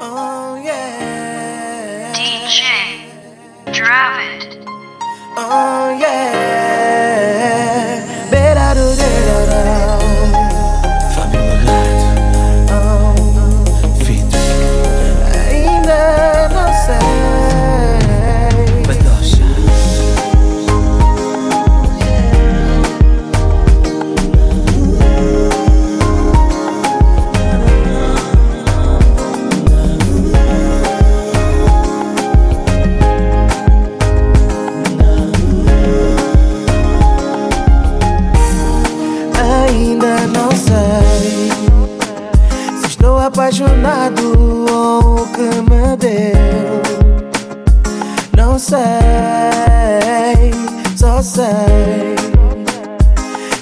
Oh que me deu. Não sei, só sei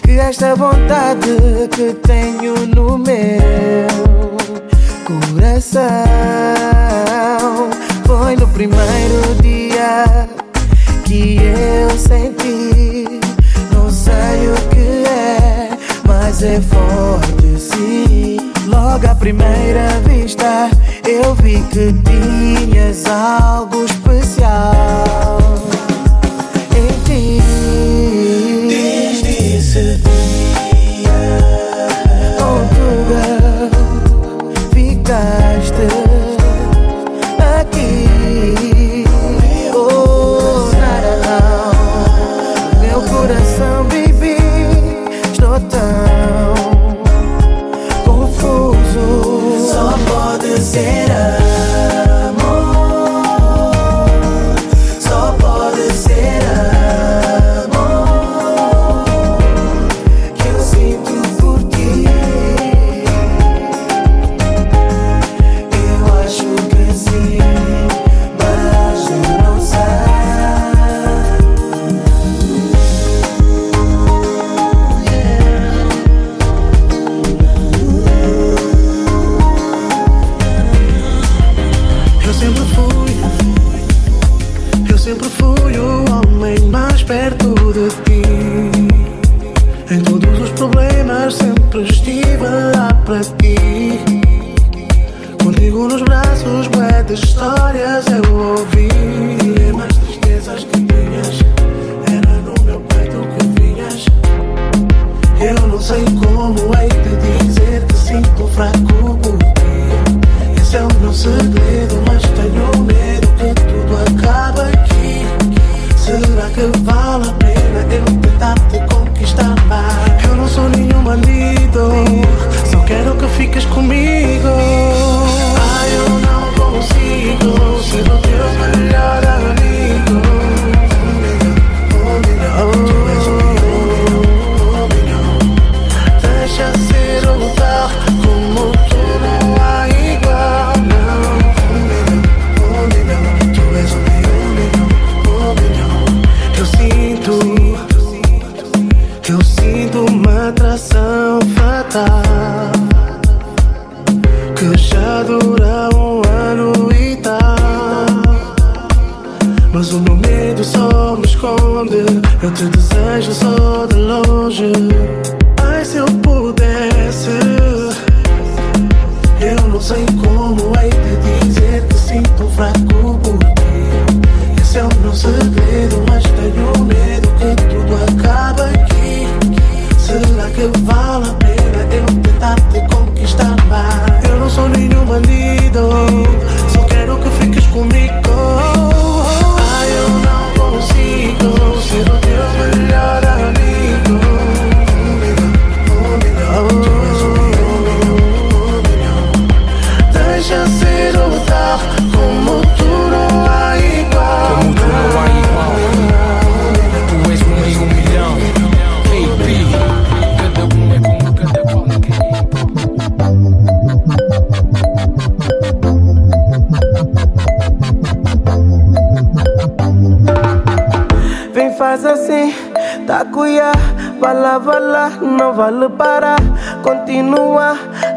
que esta vontade que tenho no meu coração foi no primeiro dia que eu senti. Não sei o que é, mas é forte sim. Logo à primeira vista, eu vi que tinhas algo especial Contigo nos braços, de histórias eu ouvi. Mas tristezas que tinhas, era no meu peito que vinhas. Eu não sei como hei de dizer que sinto fraco por ti. Esse é o meu segredo, mas tenho medo que tudo acabe aqui. Será que vale a pena eu tentar te conquistar mais? Eu não sou nenhum bandido, quero que fiques comigo. Ai, eu não consigo ser o teu melhor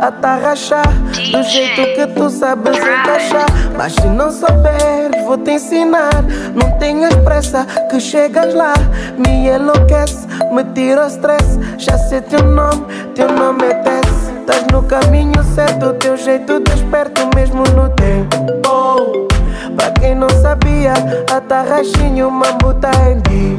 Continua a tá rachar, do jeito que tu sabes encaixar. Mas se não souberes, vou te ensinar. Não tenhas pressa, que chegas lá. Me enlouquece, me tira o stress. Já sei teu nome, teu nome é Tess. Estás no caminho certo, teu jeito desperto mesmo no tempo. Oh, pra quem não sabia, a tarraxinho, mambo tá em dia.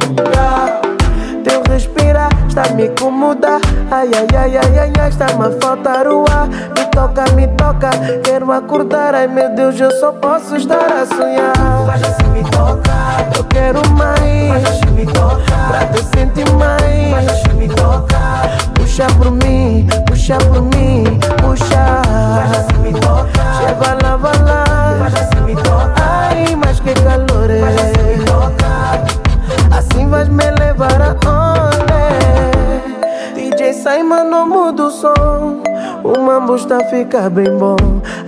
Teu respirar está me incomodar. Ai, ai, ai, ai, ai, ai, está-me a faltar o ar. Me toca, me toca, quero acordar. Ai, meu Deus, eu só posso estar a sonhar. Faz assim me toca, eu quero mais. Faz assim me toca, pra te sentir mais. Faz assim me toca, puxa por mim, puxa por mim, puxa. Faz assim me toca, chega lá. O mambo está a ficar bem bom.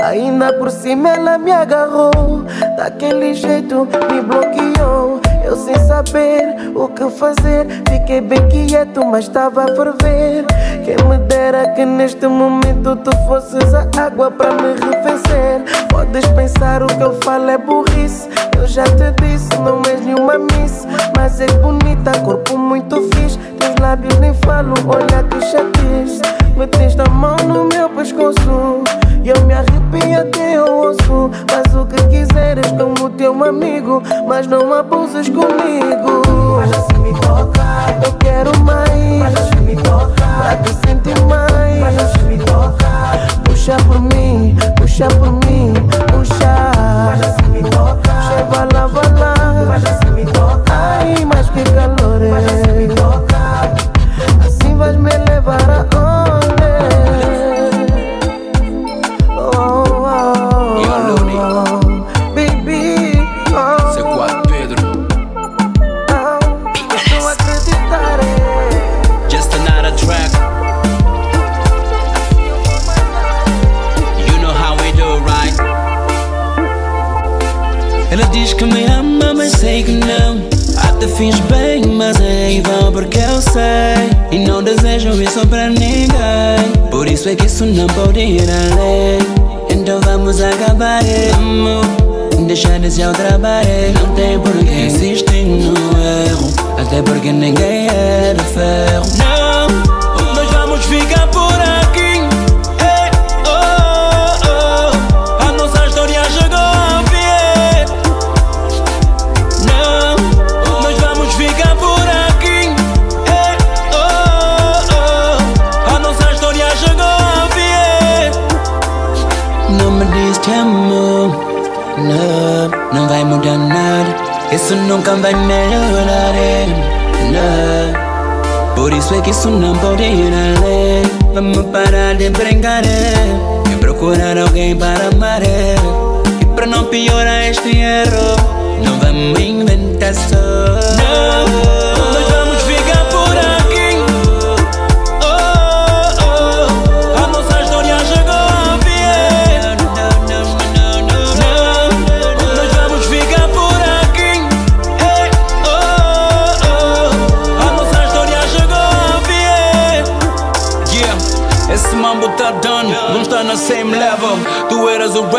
Ainda por cima ela me agarrou. Daquele jeito me bloqueou. Eu sem saber o que fazer Fiquei bem quieto mas estava a ferver. Quem me dera que neste momento tu fosses a água para me revencer. Podes pensar o que eu falo é burrice. Eu já te disse, não és nenhuma miss. Mas és bonita, corpo muito fixe. Teus lábios nem falo, olha que chatice Meteste a mão no meu pescoço. E eu me arrepio até o osso. Faz o que quiseres como teu amigo Mas não abuses comigo. Mas assim me toca. Eu quero mais. Mas assim me toca. Pra te sentir mais. Mas assim me toca. Puxa por mim, puxa por mim, puxa. Mas assim me toca. Chega lá,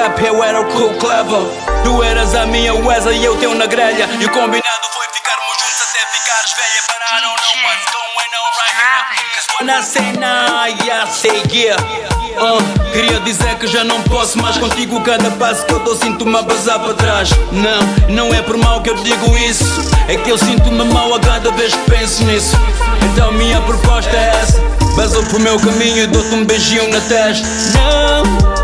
rap, eu era o cool clever. Tu eras a minha Wesley e eu teu na grelha. E o combinado foi ficarmos juntos até ficares velha. But I don't know what's going on right now. Cause when I say nah, yeah, say yeah. Uh, queria dizer que já não posso mais contigo. Cada passo que eu dou sinto-me a bazar para trás. Não, não é por mal que eu digo isso. É que eu sinto-me mal a cada vez que penso nisso. Então minha proposta é essa. Basou pro meu caminho e dou-te um beijinho na testa. Não,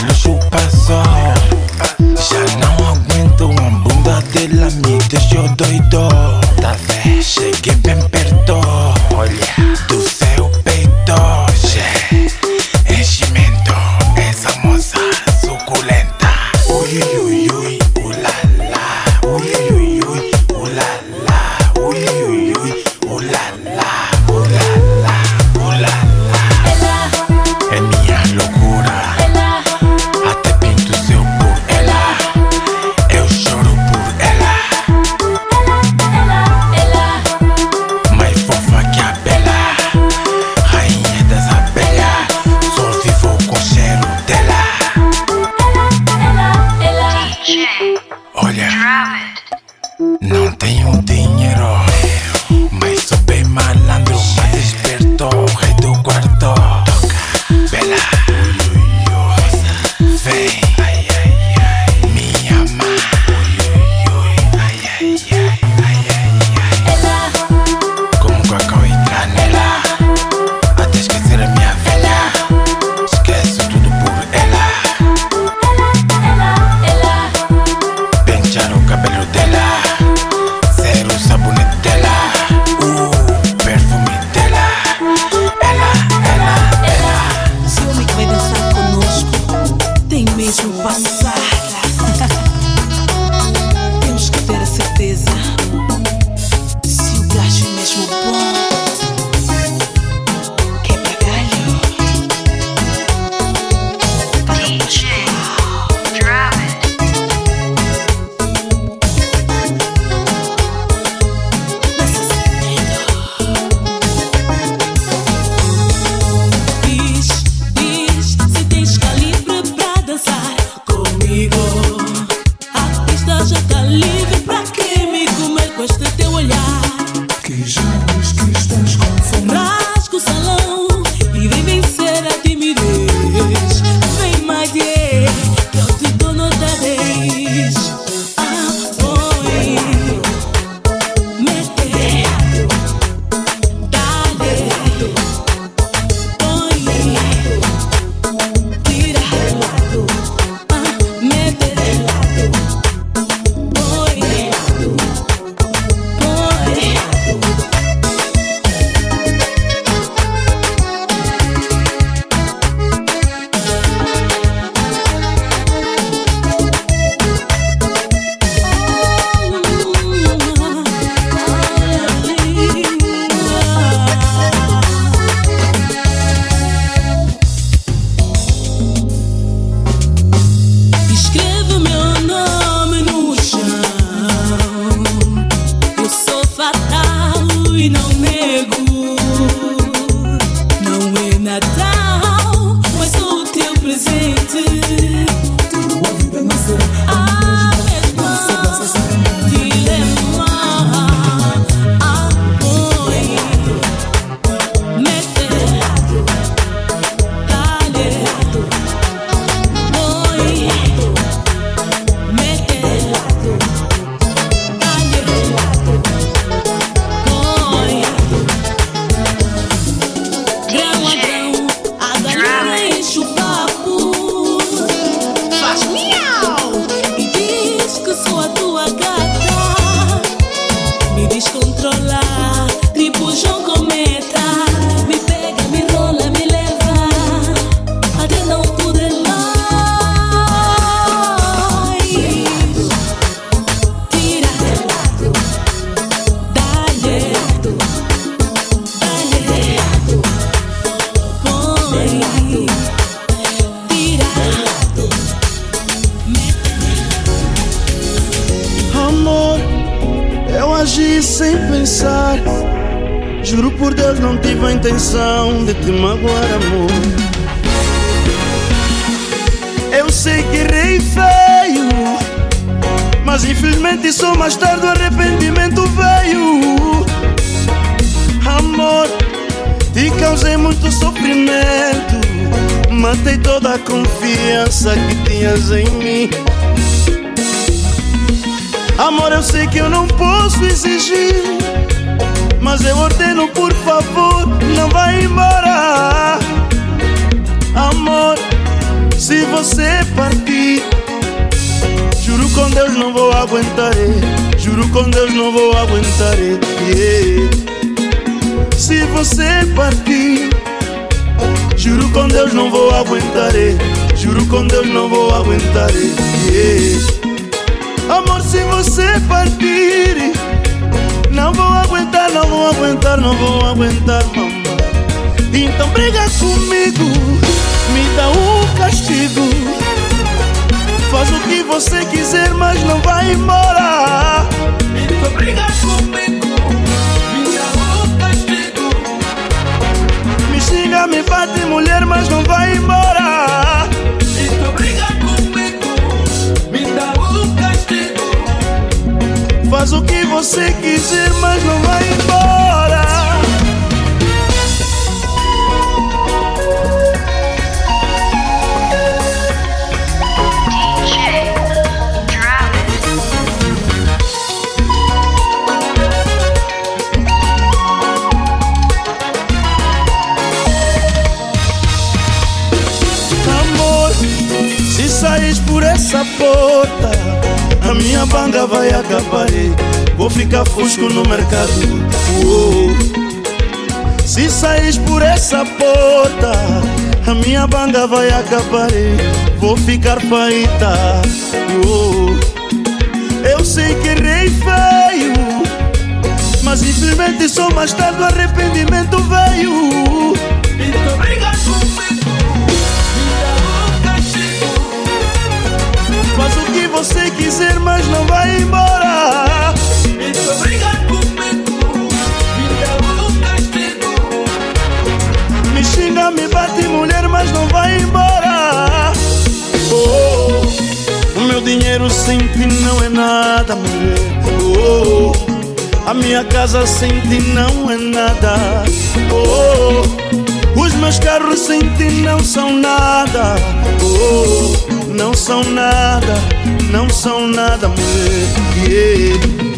quello ci Ya no aguento un bunda de la mierda yo doy dos Tal vez. Llegué bien perto Oye, tú Não tenho tempo. sem pensar. Juro por Deus, não tive a intenção de te magoar, amor. Eu sei que errei feio, mas infelizmente só mais tarde o arrependimento veio. Amor, te causei muito sofrimento, matei toda a confiança que tinhas em mim. Amor, eu sei que eu não posso exigir, mas eu ordeno, por favor, não vai embora. Amor, se você partir, juro com Deus não vou aguentar. Juro com Deus não vou aguentar. Yeah. Se você partir, juro com Deus não vou aguentar. Juro com Deus não vou aguentar. Yeah. Amor, se você partir Não vou aguentar, não vou aguentar, não vou aguentar, mamãe Então briga comigo Me dá um castigo. Faz o que você quiser, mas não vai embora. Então briga comigo Me dá um castigo. Me xinga, me bate, mulher, mas não vai embora Faz o que você quiser, mas não vai embora. DJ. Amor, se saís por essa porta, minha banga vai acabar. Vou ficar fusco no mercado. Se saís por essa porta, a minha banga vai acabar. Vou ficar faita. Eu sei que errei feio, mas infelizmente só mais tarde o arrependimento veio. Você quiser, mas não vai embora. Então briga comigo. Me. Me xinga, me bate, mulher, mas não vai embora. Oh, o meu dinheiro sem ti não é nada, mulher. Oh, a minha casa sem ti não é nada. Oh, os meus carros sem ti não são nada. Oh, não são nada, não são nada, mulher. Yeah.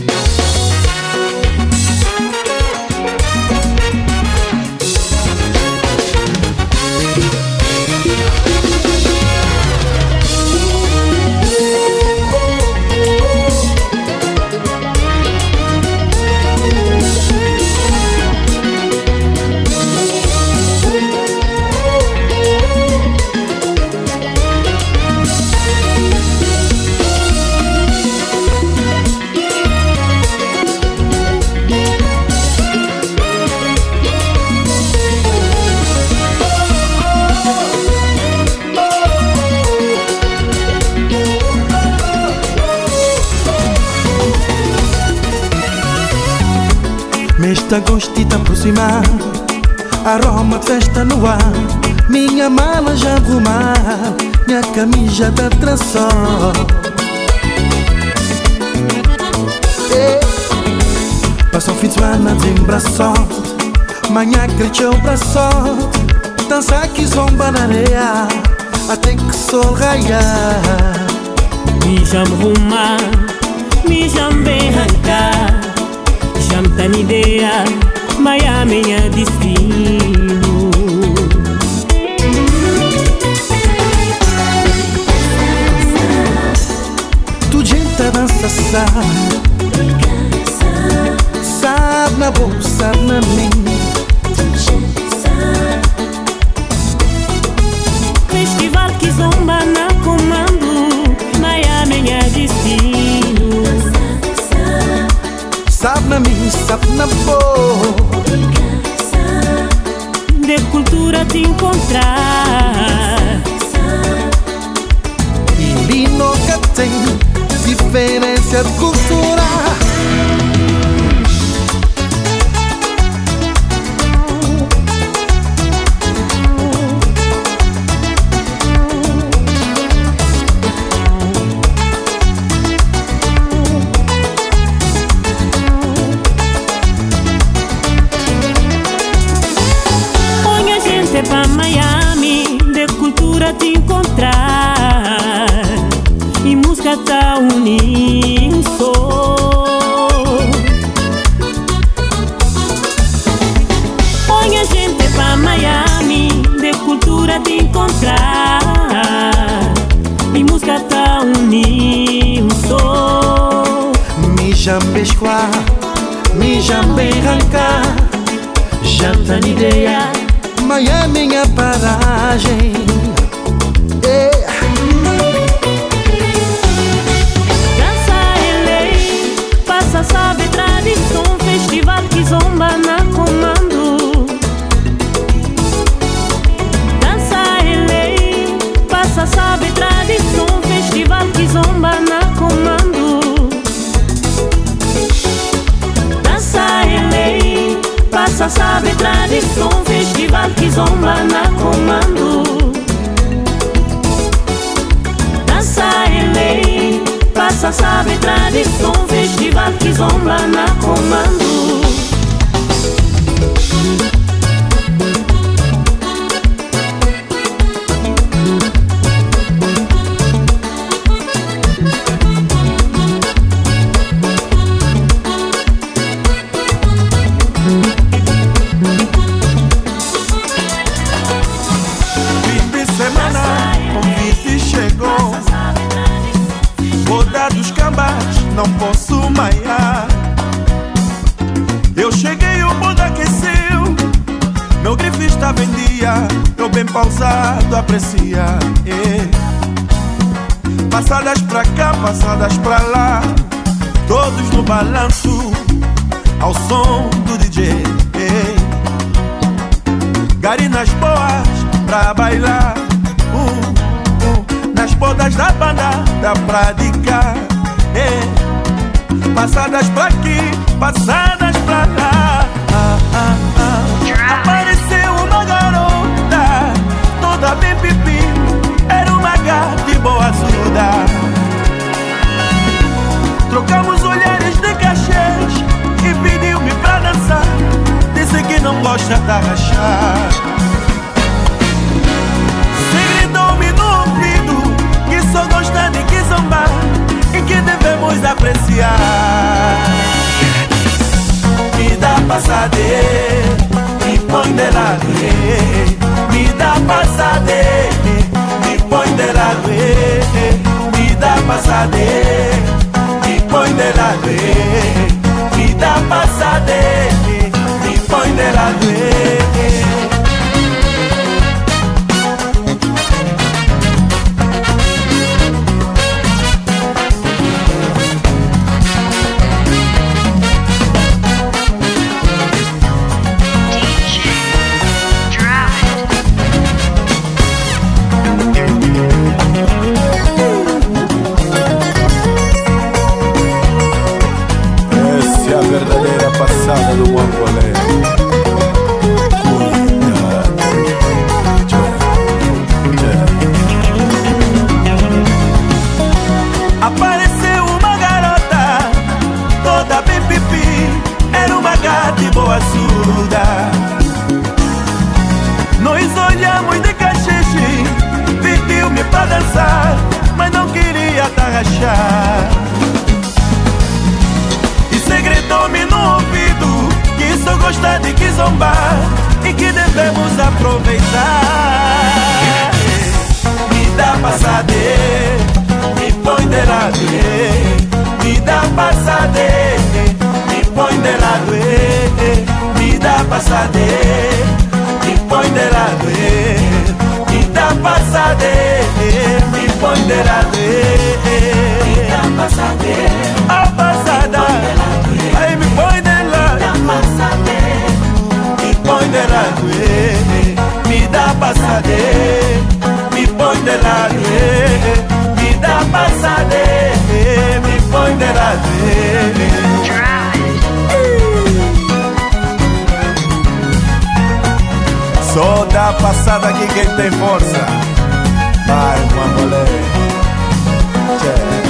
De Minha mala já arrumar Minha camisa da tranção Eh, Passa o fim de semana desembraçado Manhã cresceu pra sol Dança que zomba na areia Até que sol raiar Me chamo Ruma, me chamo Berranca, chamo Tanidea, Miami é destino. Dança sabe Sabe na boca, sabe na minha Festival que zomba na comando, Miami é destino. Sabe na minha, sabe na boa encontrar. E música tá unindo. Mi jambe esquá, mi jambe arrancar. Janta ni ideia, mas é minha paragem. Passa, sabe, tradição. Festival que zomba na comando. Dança lei, passa, sabe, tradição, festival que zomba na comando. Do DJ. Garinas boas pra bailar uh, uh, Nas bodas da banda dá pra dedicar eh. Passadas pra aqui, passadas não gosta de agachar Segredou-me no ouvido Que só gosta de que zombar E que devemos apreciar. Me dá passadeira Me põe de Apareceu uma garota, toda bem pipi, era uma gata e boa surda. Nós olhamos de cacheche, pediu-me pra dançar, mas não queria tarrachar. E segredou-me no ouvido Que só gosta de que zombar E que devemos aproveitar Me dá passadeira de lado eh. Me dá passadeira Me põe de lado eh. Me dá passadeira Me põe de lado eh. Me dá passadeira Me põe de lado eh. Me dá passadeira A passada passada aqui quem tem força. Vai, mambolê. Tchau.